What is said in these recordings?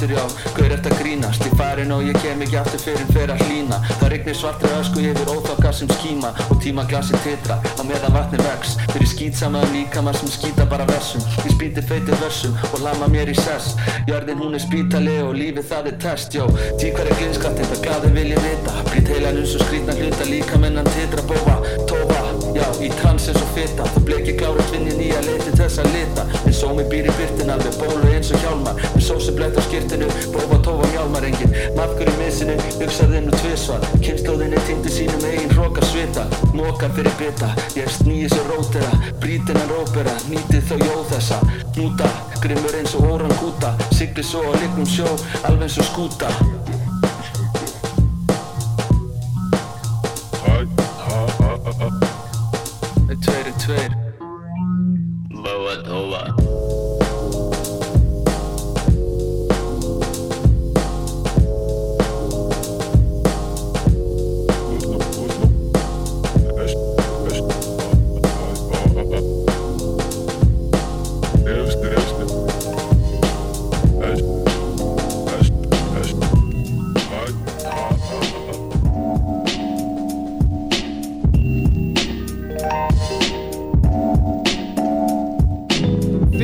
partur, já. Gaur ert að grínast, ég farin og ég kem ekki aftur fyrir en fer að hlína Það rignir svartri ösku yfir óþokkar sem skíma Og tíma glasin titra, á meðan vatni vex. Fyrir skýtsamaðum líkamar sem skýta bara versum Ég spýti feitir versum og lama mér í sess. Jörðin hún er spítali og lífið það er test, jó. Tí hver er glinskattinn, það glaði vil ég vita. Brýt heilan uns og skrýtna hluta líka mennan titra bófa. Tófa, já, í trans eins og fita. Það bleki klára tvinni nýja leiti þess að lita sómi býr í byrtin alveg bólu eins og hjálmar. Með sósi blett á skirtinu, bófa tófa hjálmar engin Maðgur í misinu, hugsaði nú tvisvar. Kynnslóðinni týndi sínum eigin hróka svita. Mókar fyrir bita, ég snýi sér rótera. Brítina rópera, nýtið þó jóð þessa. Núta, grimmur eins og órangúta Sigli svo á lignum sjó, alveg eins og skúta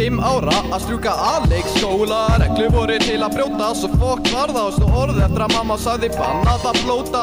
Fimm ára að strjúka aðleik skóla Reglu voru til að brjóta Svo fokk var það og snú orð eftir að mamma sagði bannað að blóta.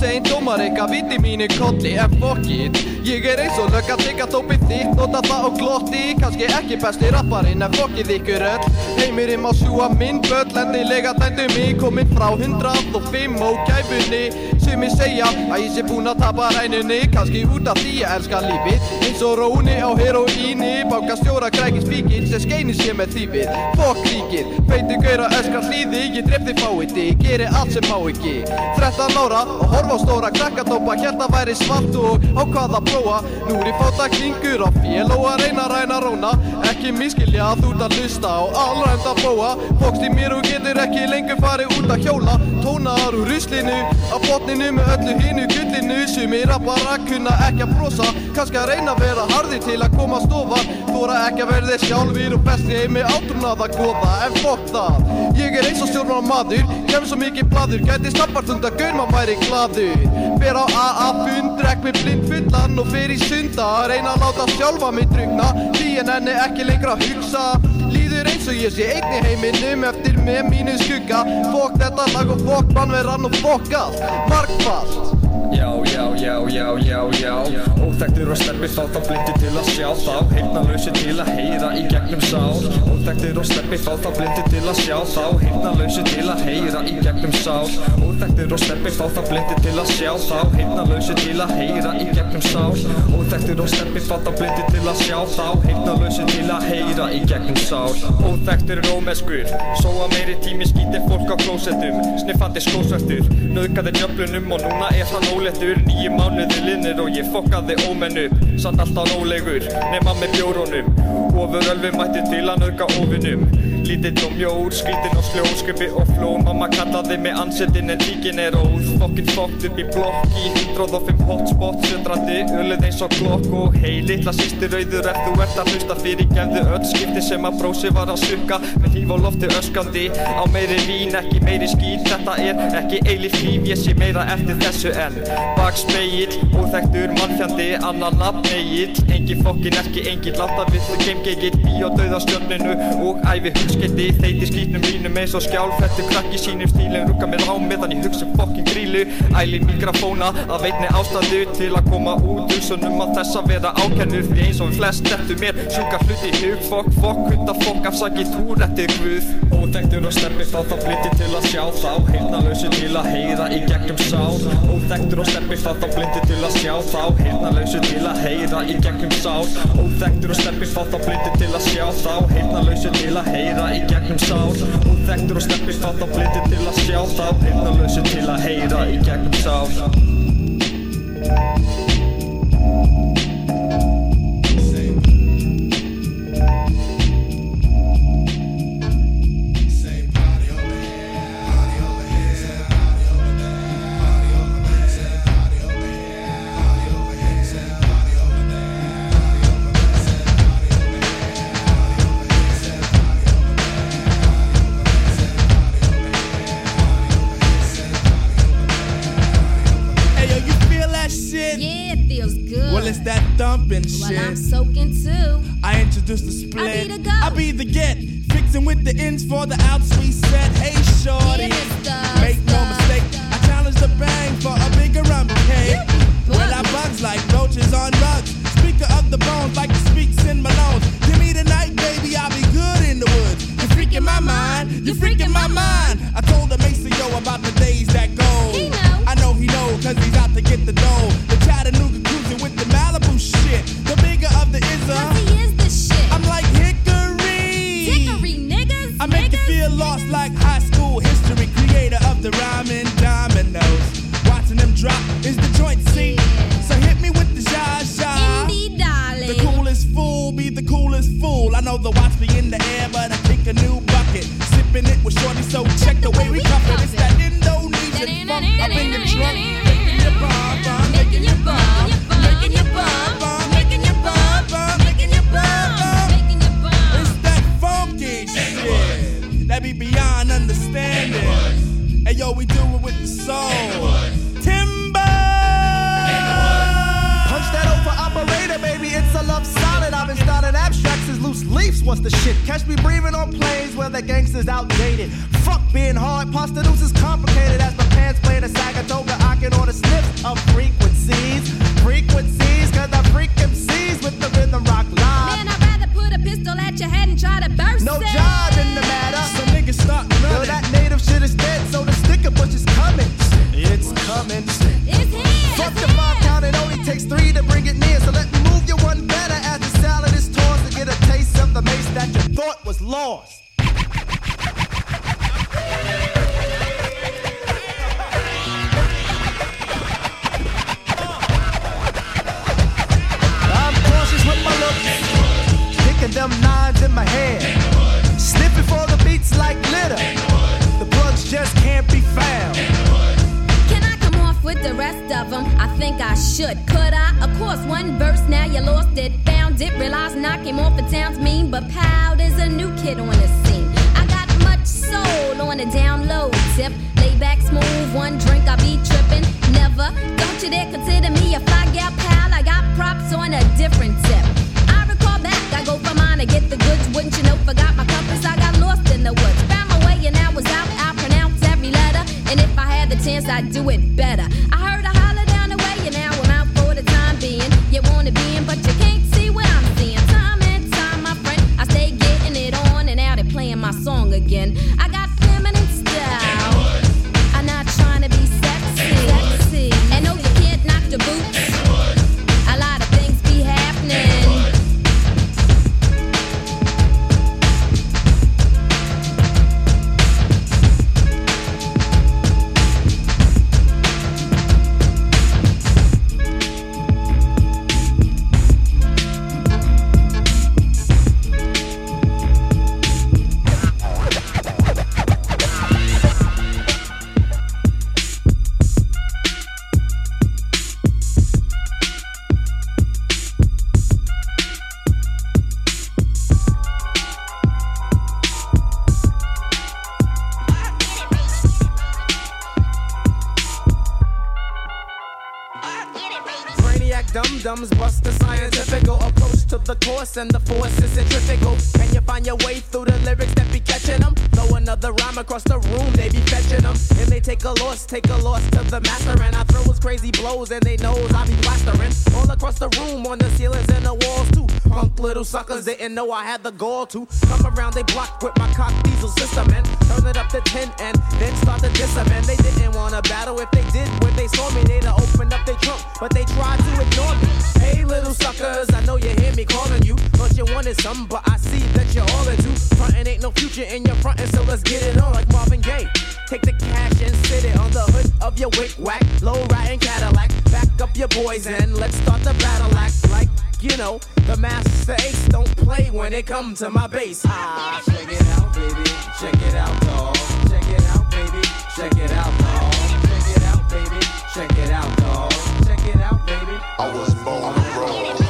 Sein dómar eitthvað viti mínu kolli en fokk it Ég er eins og lögg að digga dópið þitt Nota það á glotti. Kanski ekki besti rapparinn en fokkið ykkur öll. Heimurinn má sjúa minn böll Endilega dættu mig kominn frá 105 og gæfunni Sumi segja að ég sé búinn að tapa rænunni Kanski út af því ég elska lífið. Eins og róni á heroíni Báka stjóra krækis fíkil sem skeinir sér með þýfið. Fokk ríkið, feitu gauðra öskar hlýði Ég drefti fáiði, geri allt sem má ekki. 13 ára og horfa á stóra krakkadópa Hérna væri svart og á hvað að prófa Nú er ég fóta klingur á fél og að reyna ræna róna. Ekki miskilja þú ert að hlusta og alræmt að bóa. Fokst í mér og getur ekki lengur farið út að hjóla. Tónar úr ruslinu, á botninu með öllu hinu gullinu Sumir að bara kunna ekki að brosa. Kannski að reyna að vera harðir til að koma að stofa. Þóra ekki að verði sjálfur og besti heimi átrúnað að goða En fokk það, ég er eins og stjórnar maður Kemur svo mikið bladur, gæti snabbart undan gaur maður væri gladur Fer á AA-fund, drekk með blind fullan og fer í sunda. Reyna að láta sjálfa mig drugna Því en enni ekki lengra að hugsa. Líður eins og ég sé einn í heiminum eftir med min skugga Vakna alla går och vaknar med rann och bakas Markfast. Já, já, já, já, já, já. Óþektur og steppi þá þá blindu til að sjá þá. Heyrnalausi til að heyra í gegnum sál. Óþektur og steppi þá þá blindu til að sjá þá. Heyrnalausi til að heyra í gegnum sál. Óþektur og steppi þá þá blindu til að sjá þá. Heyrnalausi til að heyra í gegnum sál. Óþektur og steppi þá þá blindu til að sjá þá. Heyrnalausi til að heyra í gegnum sál. Óþektur er ómeskur Svo að meiri tími skýtir fólk á klósettum Sniffandi skósvertur Nauðgaði djöflunum og núna er hann ólettur Nýju mánuði linnir og ég fokkaði ómenn upp. Satt alltaf rólegur, nema með bjórónum Ofur ölvi mætti til að nauðga óvinnum Lítill og mjór, skrítinn og sljóskupi og fló. Mamma kallaði mig ansettin en líkin er óð. Fokkin fokkt upp í blokk í 105 hotspot Söndrandi, ölið eins og klokk og hei Littla sýstir rauður ef þú ert að hlusta fyrir gefðu öll Skipti sem að brósi var að sukka. Með híf og lofti öskandi Á meiri vín, ekki meiri skýt Þetta er ekki eilif líf, ég sé meira eftir þessu en Bakspegil, óþektur mannfjandi, annan nafn eigill Engi fokkin, ekki engin, láta við þau keimgeigill Bí og dauða stjörninu og æfi hugskeiti Þeiti skýtnum línum eins og skjálfættu Krakki sínum stílum, rúka með á meðan ég hugsa fokkin grílu. Æli mikrofóna, að veitni ástæðu til að koma út Hugsunum að þess að vera ákennur. Því eins og við flest eftir mér, sjúka hluti hug Fokk, fokk, hunda, fokk, afsaki túr eftir guð. Óþektur og steppi þá þá blindi til að sjá þá Heyrnalausu til að heyra í gegnum sál Óþektur og steppi þá þá blindi til að sjá þá Heyrnalausu til að heyra í gegnum sál. Óþektur og steppi þá þá blindi til að sjá þá Heyrnalausu til að heyra í gegnum sál. Óþektur og steppi þá þá blindi til að sjá þá Heyrnalausu til að heyra í gegnum sál Well, shit. I'm soaking too. I introduce the split. I be the go. I be the get. Fixing with the ends for the outs we set. Hey, shorty. Yeah, Make no mistake. I challenge the bang for a bigger rum cake. When I bugs like roaches on rugs. Speaker of the bones like the speaks in Malone's. Give me the night, baby. I'll be good in the woods. You're freaking my mind. You're freaking my mind. I told the Maceo about the days that go. He know. I know he know, cause he's out to get the dough. Shit. The bigger of the Izza. he is the shit. I'm like Hickory. Dickory niggas. I make you feel lost like high school history. Creator of the rhyming dominoes. Watching them drop is the joint scene. So hit me with the Zha Zha. Indie darling. The coolest fool be the coolest fool. I know the watch be in the air, but I think a new bucket. Sipping it with shorty, so check the way we cup it. It's that Indonesian funk up in your trunk. What's the shit? Catch me breathing on planes where the gangsters outdated. Fuck being hard. Pasta noose is complicated as my pants play the Sagatoga. I can order sniffs of frequencies. Frequencies, cause I freak MCs with the rhythm rock live. Man, I'd rather put a pistol at your head and try to burst No it. job in the matter. So niggas start Yo, running. that native shit is dead, so the sticker bush is coming. It's coming. It's here. Fuck it's the five here. count, it only takes three to lost. I'm cautious with my looks, picking them nines in my hair, sniffing for the beats like glitter. The plugs just can't be found. Can I come off with the rest of them? I think I should. Could I? Of course, one verse, now you lost it. Found it, realized I came off the town's mean, but Pow is a new kid on the scene. I got much soul on a down low tip. Lay back smooth, one drink, I be tripping. Never, don't you dare consider me a fly gal pal. I got props on a different tip. I recall back, I go for mine to get the goods. Wouldn't you know, forgot my compass, I got lost in the woods. Found my way and I was out, I pronounced every letter. And if I had the chance, I'd do it better. Rhyme across the room, they be fetching them. And they take a loss, take a loss to the master, and I throw his crazy blows, and they knows I be plastering all across the room, on the ceilings and the walls too. Punk little suckers didn't know I had the gall to come around. They block with my cock diesel system and turn it up to ten, and then start to diss 'em. And they didn't wanna battle. If they did, when they saw me, they'd have opened up their trunk, but they tried to ignore me. Hey, little suckers, I know you hear me calling you. Thought you wanted something, but I see that you're all into. Frontin' ain't no future in your frontin', so let's get it on like Marvin Gaye. Take the cash and sit it on the hood of your wick whack, low riding Cadillac. Back up your boys and let's start the battle act like. You know, the Masta Ace don't play when it comes to my bass. Ah, check it out, baby. Check it out, dog. Check it out, baby. Check it out, dog. Check it out, baby. Check it out, dog. Check it out, baby. I was born to roll.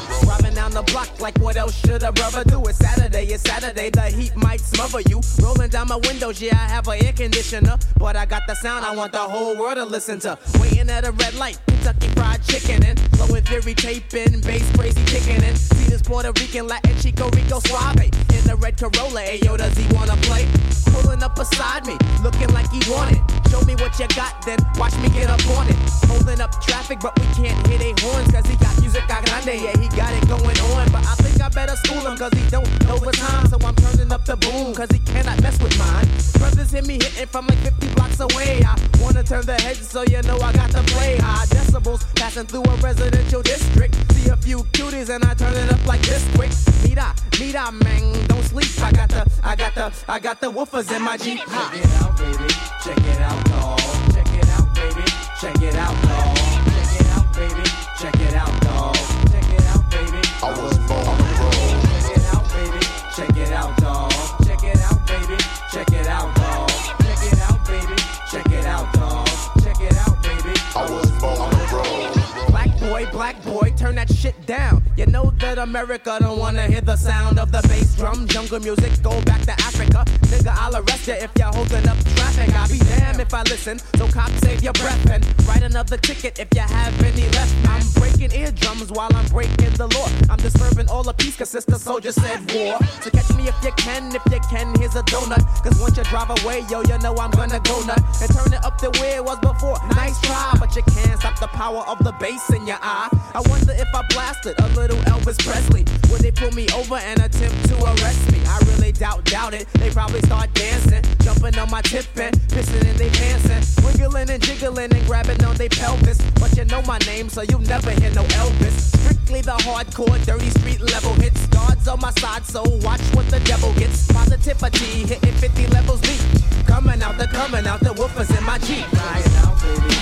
Block, like what else should a brother do? It's Saturday, it's Saturday, the heat might smother you. Rolling down my windows, yeah, I have an air conditioner. But I got the sound I want the whole world to listen to. Waiting at a red light, Kentucky Fried Chicken and blowing theory taping, bass crazy kicking in. See this Puerto Rican, Latin Chico Rico Suave in the red Corolla. Ayo, does he wanna play? Pulling up beside me, looking like he wanted. Show me what you got, then watch me get up on it. Holding up traffic, but we can't hit a horns, cause he got music a grande, yeah, he got it going on. But I think I better school him, cause he don't know the time. So I'm turning up the boom, cause he cannot mess with mine. Brothers hit me hitting from like 50 blocks away. I wanna turn the heads, so you know I got to play high decibels, passing through a residential district. See a few cuties, and I turn it up like this quick. Meet up, meet up, man, don't sleep. I got the, I got the, I got the woofers in my Jeep. Check it out, baby. Check it out, dog. Check it out, baby. Check it out, dog. Check it out, baby. Check it out, America don't wanna hear the sound of the bass drum. Jungle music, go back to Africa. Nigga, I'll arrest ya if you're holding up traffic. I'll be damned if I listen. So cop, save your breath and write another ticket if you have any left. I'm breaking eardrums while I'm breaking the law. I'm disturbing all the peace, cause sister soldier said war. So catch me if you can, if you can, here's a donut. Cause once you drive away, yo, you know I'm gonna go nut. And turn it up to where it was before. Nice try, but you can't stop the power of the bass in your eye. I wonder if I blasted a little Elvis Presley. Would they pull me over and attempt to arrest me? I really doubt, doubt it. They probably start dancing, jumping on my tip and pissing in they pants and wiggling and jiggling and grabbing on their pelvis. But you know my name, so you never hear no Elvis. Strictly the hardcore, dirty street level hits. Guards on my side, so watch what the devil gets. Positivity hitting 50 levels deep. Coming out, the coming out, the woofers in my Jeep. Out, baby.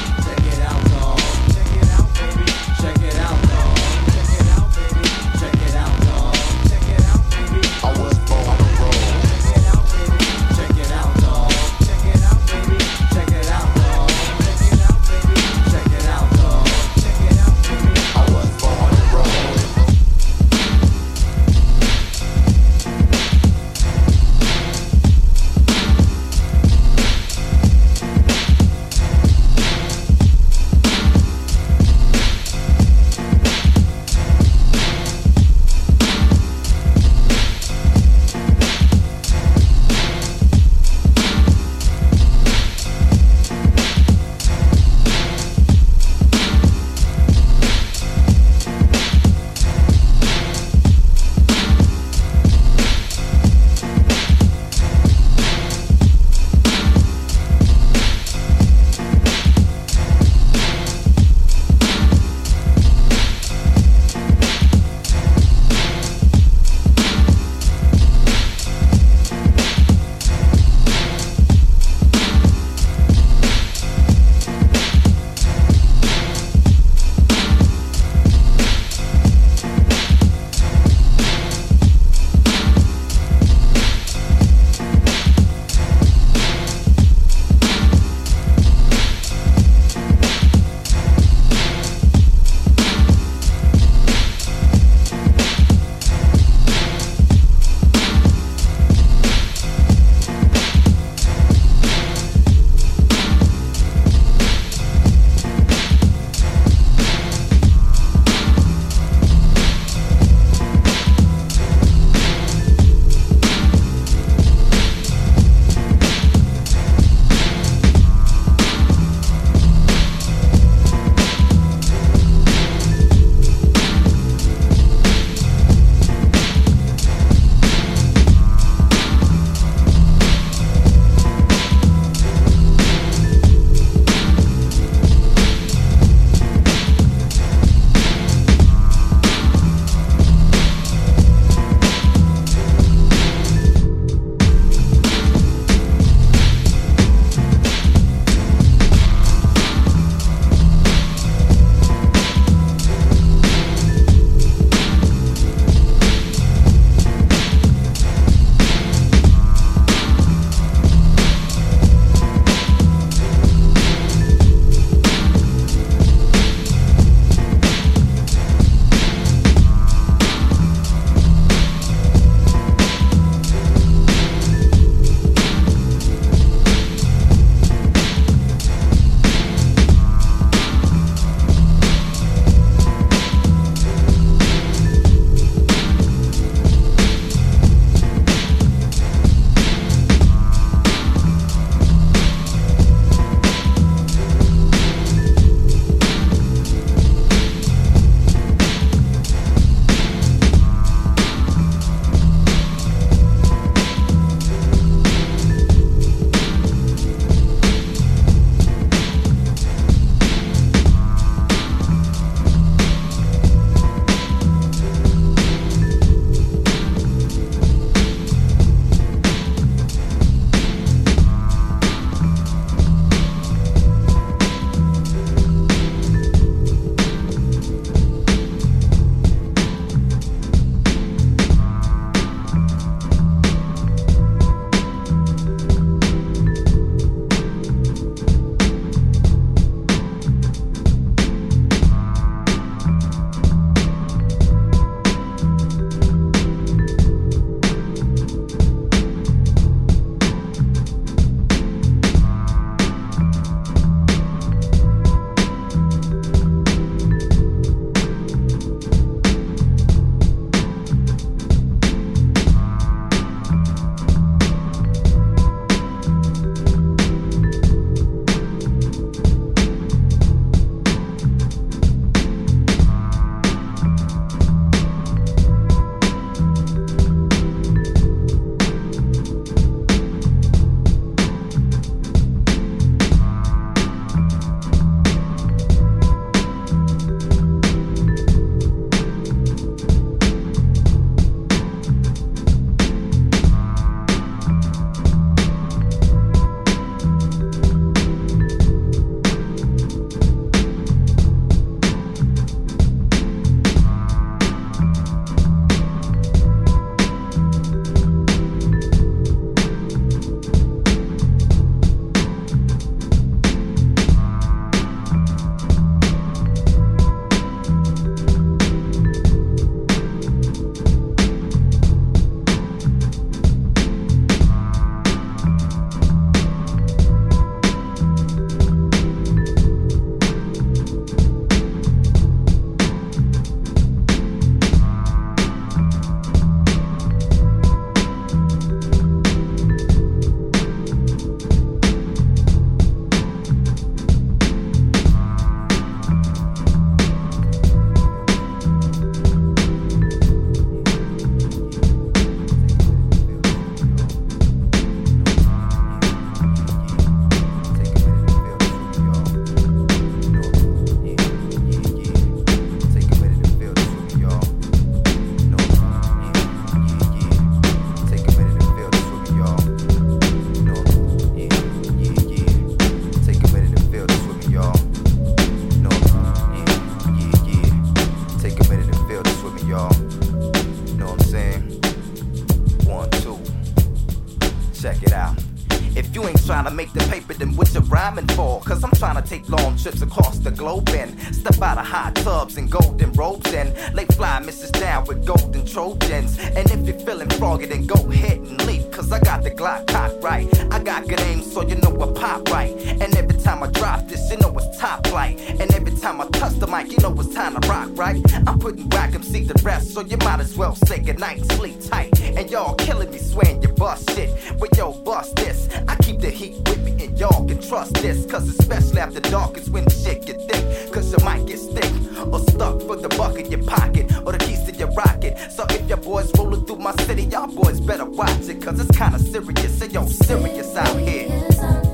If you ain't trying to make the paper, then what you rhyming for? Cause I'm trying to take long trips across the globe and step out of hot tubs and golden robes and lay fly misses down with golden Trojans. And if you're feeling froggy, then go ahead and leap. Cause I got the Glock cocked right. I got good aim, so you know I pop right. And every time I drop this, you know it's top flight. And every time I touch the mic, you know it's time to rock, right? I'm putting whack see the rest, so you might as well say goodnight, sleep tight. And y'all killing me, swearing you bust shit. But yo, bust this. I keep the heat with me, and y'all can trust this. Cause especially after dark is when shit get thick. Cause you might get stick or stuck for the buck in your pocket or the keys to your rocket. So if your boys rolling through my city, y'all boys better watch it. Cause it's kinda serious. And yo, serious out here.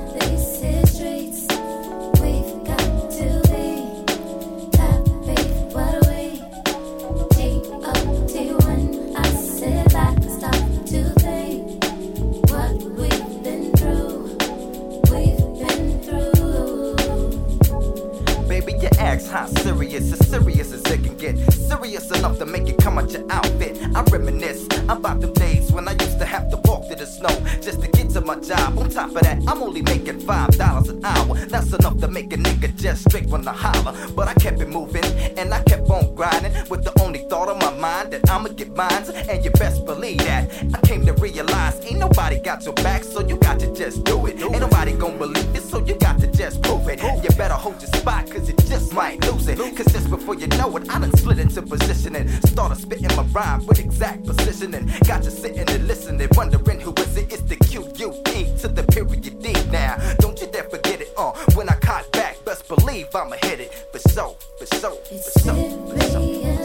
Serious, as serious as it can get. Serious enough to make it come out your outfit. I reminisce about the days when I used to to my job. On top of that, I'm only making five dollars an hour. That's enough to make a nigga just straight wanna holler. But I kept it moving and I kept on grinding with the only thought on my mind that I'ma get mines. And you best believe that I came to realize ain't nobody got your back, so you got to just do it. Ain't nobody gonna believe it, so you got to just prove it. You better hold your spot, cause you just might lose it. Cause just before you know it, I done slid into position and started spitting my rhyme with exact positioning. Got you sitting and listening, wondering who is it? It's the To the period D now. Don't you dare forget it, uh. When I cock back, best believe I'ma hit it. For so, for so, for so, for so.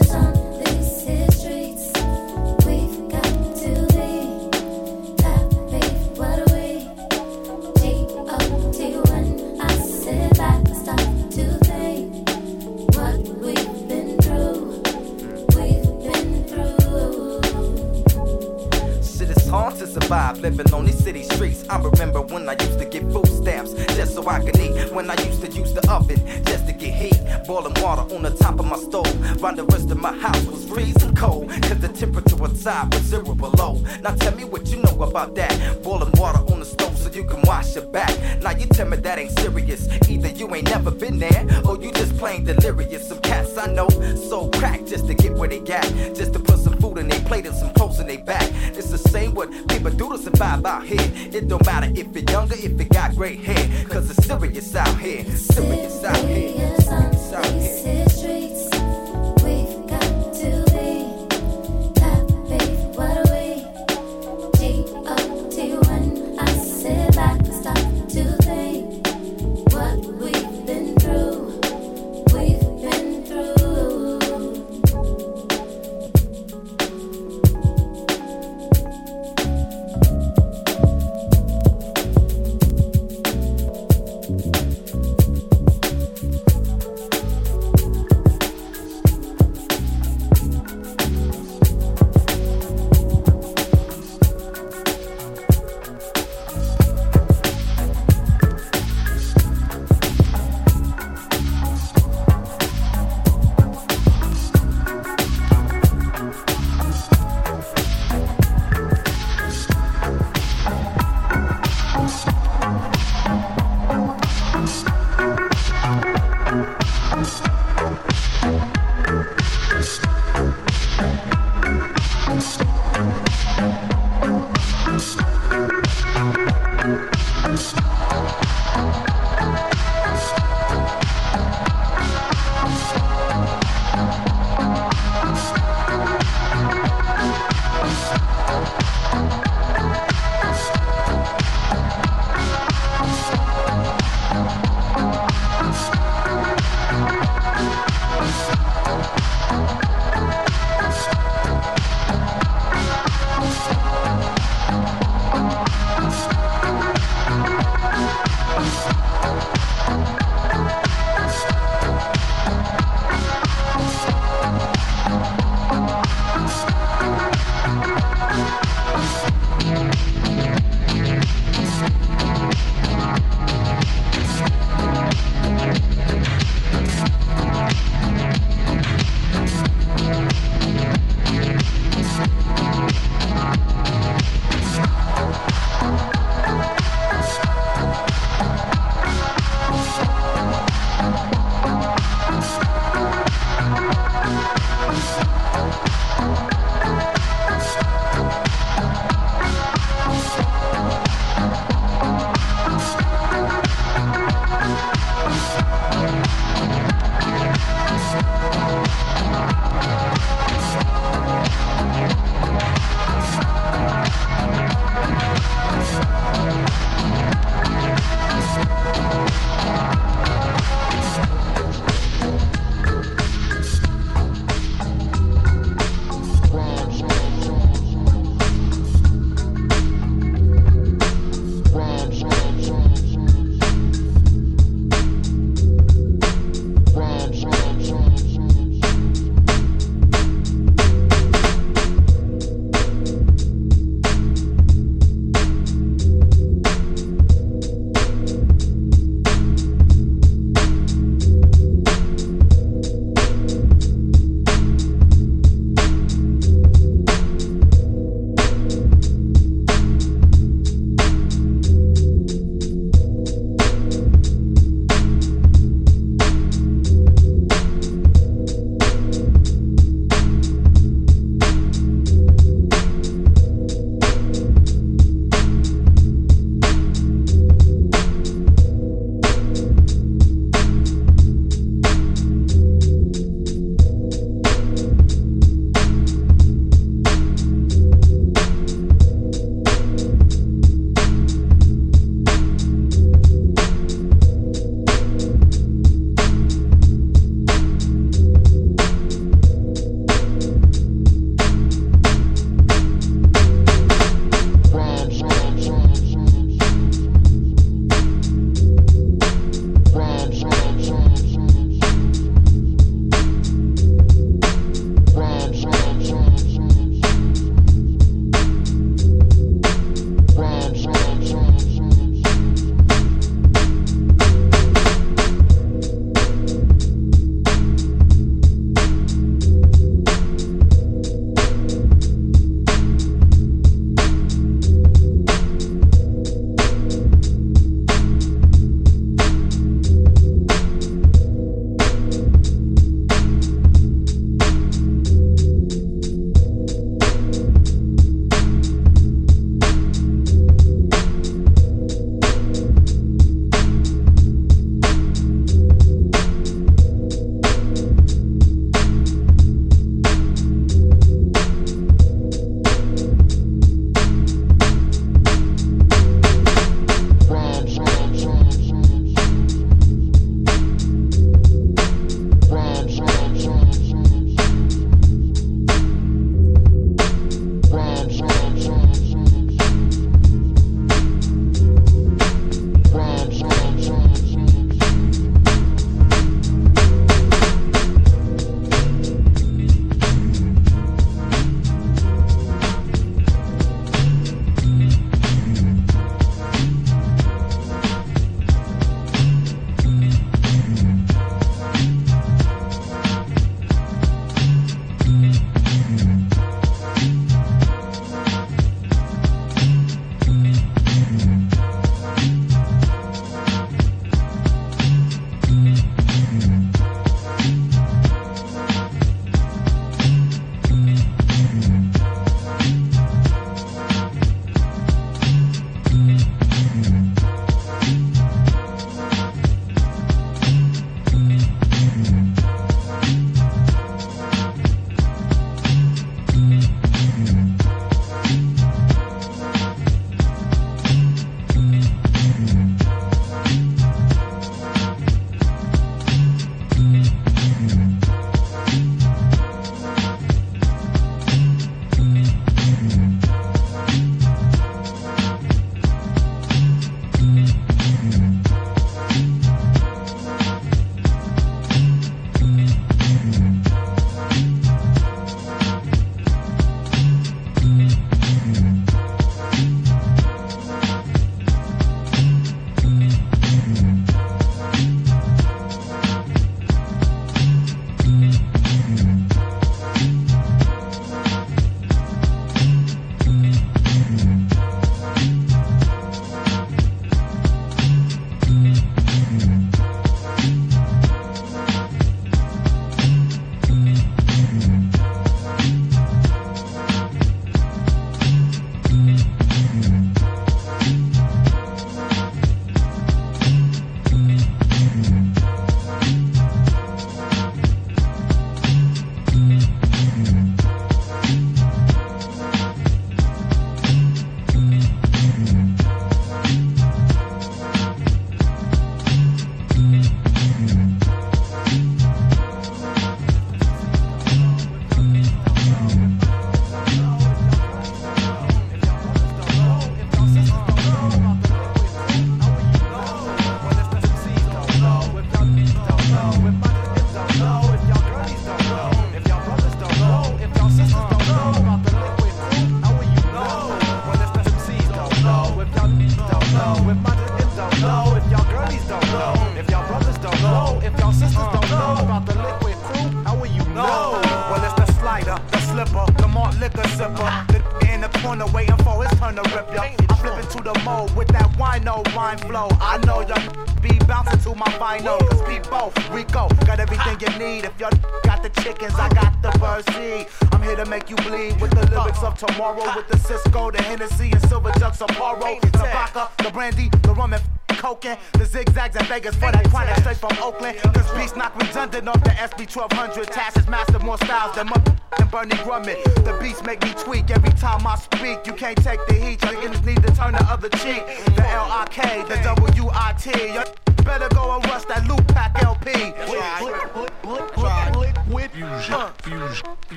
I'm here to make you bleed with the lyrics of tomorrow, with the Cisco, the Hennessy, and Silver Jug Sapporo. The vodka, the brandy, the rum and coking. The zigzags in Vegas for that chronic straight from Oakland. Cause beats knock redundant off the SP 1200. Tashes master more styles than Mupp and Bernie Grumman. The beats make me tweak every time I speak. You can't take the heat, you niggas need to turn the other cheek. The L-I-K, the W-I-T. Better go and rush that Lootpack LP.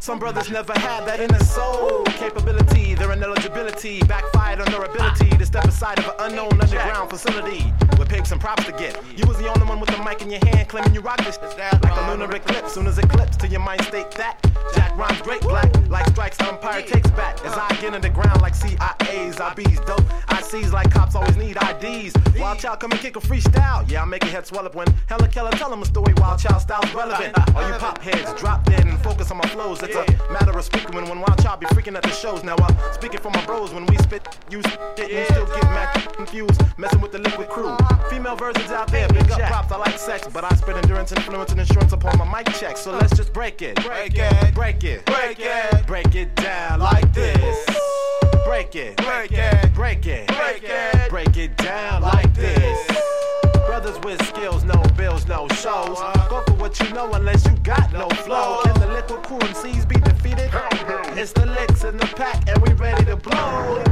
Some brothers never had that inner soul capability. Their ineligibility backfired on their ability to step aside of an unknown underground facility with pigs and props to get. You was the only one with the mic in your hand, claiming you rock this shit like a lunar eclipse. Soon as it clips to your mind state that Jack rhymes great black, like strikes umpire takes back. As I get in the ground like CIAs, IBs dope. I sees like cops always need IDs. Wild Child come and kick a freestyle. Yeah, I make your head swell up when Hella Keller tell him a story. Wild Child style's relevant. All you pop heads drop dead and focus on my flows. It's a matter of speaking when, when Wild Child be freaking at the shows. Now I'm speaking for my bros when we spit, you spit, and you still get mad confused. Messing with the Likwit Crew. Female versions out there, big up props. I like sex, but I spread endurance, influence, and insurance upon my mic check. So let's just break it. Break it. Break it. Break it. Break it down like this. Break it. Break it. Break it. Break it. Break it down like this. Brothers with skills, no bills, no shows. Go for what you know unless you got no flow. Can the Likwit Crew MCs be defeated? It's the licks in the pack and we ready to blow.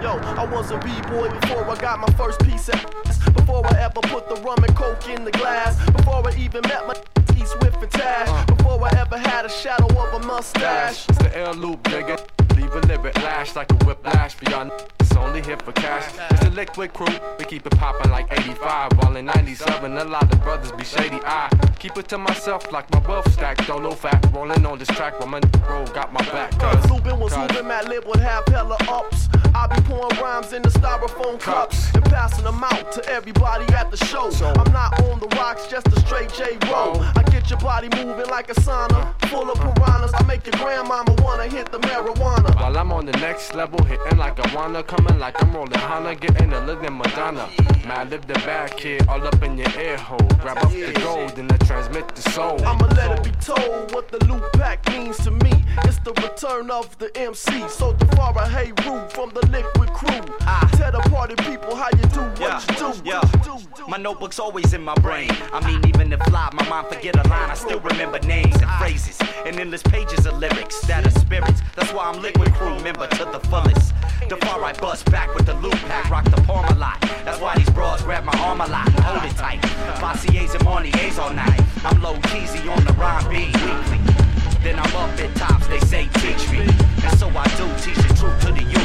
Yo, I was a b-boy before I got my first piece of ass. Before I ever put the rum and coke in the glass. Before I even met my T Swift and Tash. Uh. Before I ever had a shadow of a mustache. It's the L loop, nigga. Leave a lyric lash like a whiplash for y'all. It's only here for cash. It's the Likwit Crew. We keep it poppin' like 85. While in 97, a lot of brothers be shady. I keep it to myself like my wealth stack. Don't know fat. Rolling on this track while my bro got my back. Lubin was Lubin, Madlib would have hella ups. I be pouring rhymes in the styrofoam cups and passing them out to everybody at the show. I'm not on the rocks, just a straight J roll. Oh. I get your body moving like a sauna, full of piranhas. I make your grandmama wanna hit the marijuana. While I'm on the next level, hitting like I wanna, coming like I'm rolling Hana, getting a look at Madonna. Man, live the bad kid all up in your ear hole. Grab up the gold and I transmit the soul. I'ma let it be told what the loop pack means to me. It's the return of the MC. So the Tafara, hey Roo from the Likwit Crew. I Tell the party people how you do what Yeah, you do. yeah. you do. My notebook's always in my brain. I mean, even if live, my mind forget a line, I still remember names and phrases and endless pages of lyrics that are spirits. That's why I'm Likwit Crew member to the fullest. The far I bust back with the loop pack, rock the palm a lot. That's why these broads grab my arm a lot, hold it tight. Bossiers and Marniers all night. I'm low cheesy on the rhyme beat weekly. Then I'm up at tops, they say teach me. And so I do teach the truth to the youth.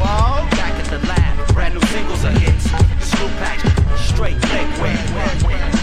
Uh, back at the lab, brand new singles are hits. Sloop pack, straight liquid.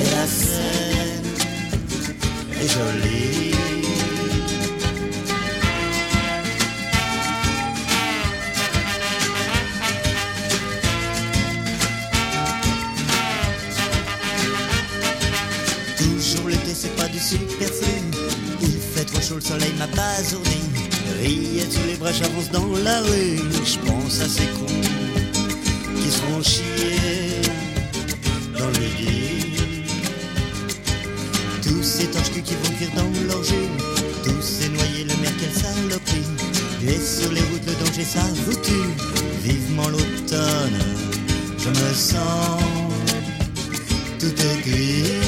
Et la Seine est jolie. Toujours l'été, c'est pas du superflu. Il fait trop chaud, le soleil m'a basourdi. Rillettes sous les bras, j'avance dans la rue. Je pense à ces cons qui se font chier dans le lit. Ces torches qui vont cuire dans jus. Tous ces noyés, le mer, quelle saloperie. Et sur les routes, le danger, ça vous tue. Vivement l'automne, je me sens tout aiguille.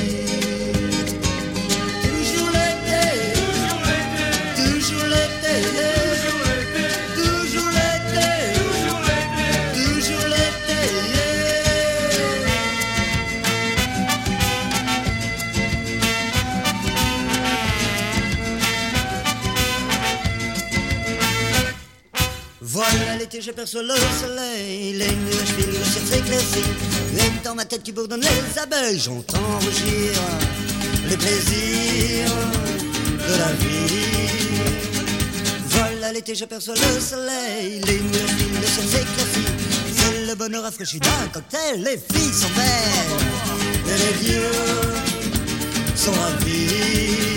J'aperçois le soleil, les nuages filent, le ciel s'éclaircit. Et dans ma tête qui bourdonne les abeilles, j'entends rougir les plaisirs de la vie. Voilà l'été, j'aperçois le soleil, les nuages filent, le ciel s'éclaircit. C'est le bonheur rafraîchi d'un cocktail, les filles sont belles, et les vieux sont ravis.